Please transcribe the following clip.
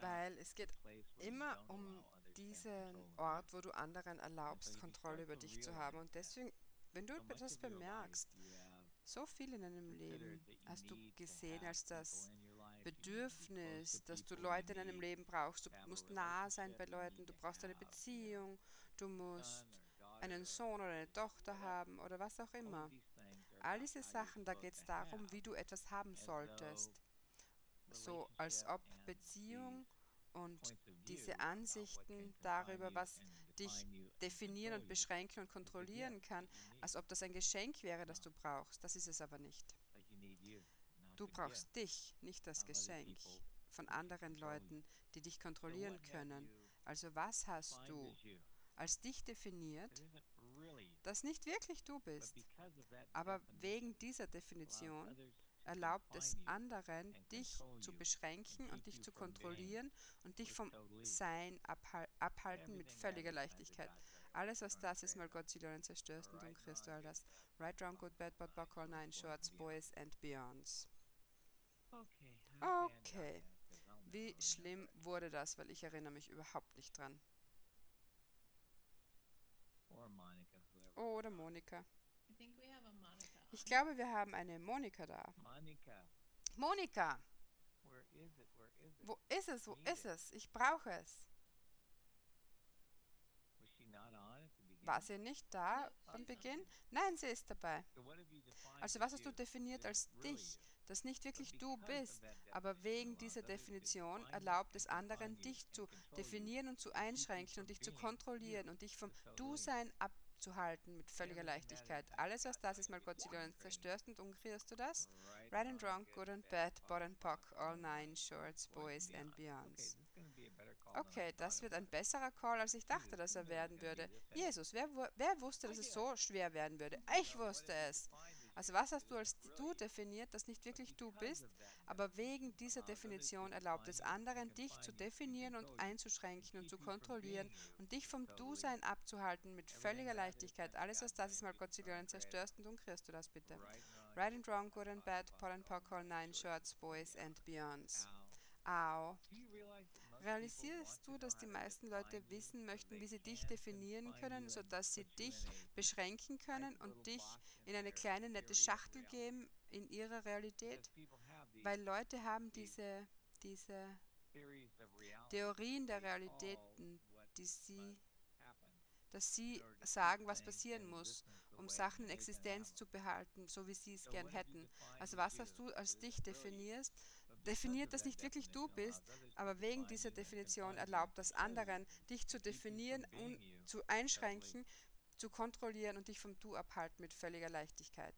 weil es geht immer um diesen Ort, wo du anderen erlaubst, Kontrolle über dich zu haben. Und deswegen, wenn du das bemerkst, so viel in deinem Leben hast du gesehen als das Bedürfnis, dass du Leute in deinem Leben brauchst. Du musst nah sein bei Leuten, du brauchst eine Beziehung, du musst einen Sohn oder eine Tochter haben oder was auch immer. All diese Sachen, da geht es darum, wie du etwas haben solltest. So als ob Beziehung und diese Ansichten darüber, was dich definieren und beschränken und kontrollieren kann, als ob das ein Geschenk wäre, das du brauchst. Das ist es aber nicht. Du brauchst dich, nicht das Geschenk von anderen Leuten, die dich kontrollieren können. Also was hast du als dich definiert, das nicht wirklich du bist, aber wegen dieser Definition erlaubt es anderen, dich zu beschränken und dich zu kontrollieren und dich vom Sein abhalten mit völliger Leichtigkeit. Alles, was das ist, mal Gott sie und zerstörst und dann kriegst du all das. Right, wrong, good, bad, but buck, all nine shorts, boys and beyonds. Okay. Wie schlimm wurde das, weil ich erinnere mich überhaupt nicht dran. Oder Monika. Ich glaube, wir haben eine Monika da. Monika! Wo ist es? Wo ist es? Ich brauche es. War sie nicht da am Beginn? Nein, sie ist dabei. Also was hast du definiert als dich, das nicht wirklich du bist, aber wegen dieser Definition erlaubt es anderen, dich zu definieren und zu einschränken und dich zu kontrollieren und dich vom Du-Sein abzuhalten zu halten mit völliger Leichtigkeit. Alles, was das ist, mal und zerstörst und umkrierst du das? Right and wrong, good and bad, bot and pock, all nine shorts, boys and beyonds. Okay, das wird ein besserer Call, als ich dachte, dass er werden würde. Jesus, wer, wer wusste, dass es so schwer werden würde? Ich wusste es. Also was hast du als du definiert, das nicht wirklich du bist, aber wegen dieser Definition erlaubt es anderen, dich zu definieren und einzuschränken und zu kontrollieren und dich vom Du-Sein abzuhalten mit völliger Leichtigkeit. Alles, was das ist, mal Gott und zerstörst und umkrierst du das bitte. Right and wrong, good and bad, pot and pock, all nine shorts, boys and beyonds. Au. Realisierst du, dass die meisten Leute wissen möchten, wie sie dich definieren können, sodass sie dich beschränken können und dich in eine kleine nette Schachtel geben in ihrer Realität? Weil Leute haben diese, diese Theorien der Realitäten, die sie dass sie sagen, was passieren muss, um Sachen in Existenz zu behalten, so wie sie es gern hätten. Also was hast du als dich definierst, definiert, dass nicht wirklich du bist, aber wegen dieser Definition erlaubt das anderen, dich zu definieren und zu einschränken, zu kontrollieren und dich vom Du abhalten mit völliger Leichtigkeit.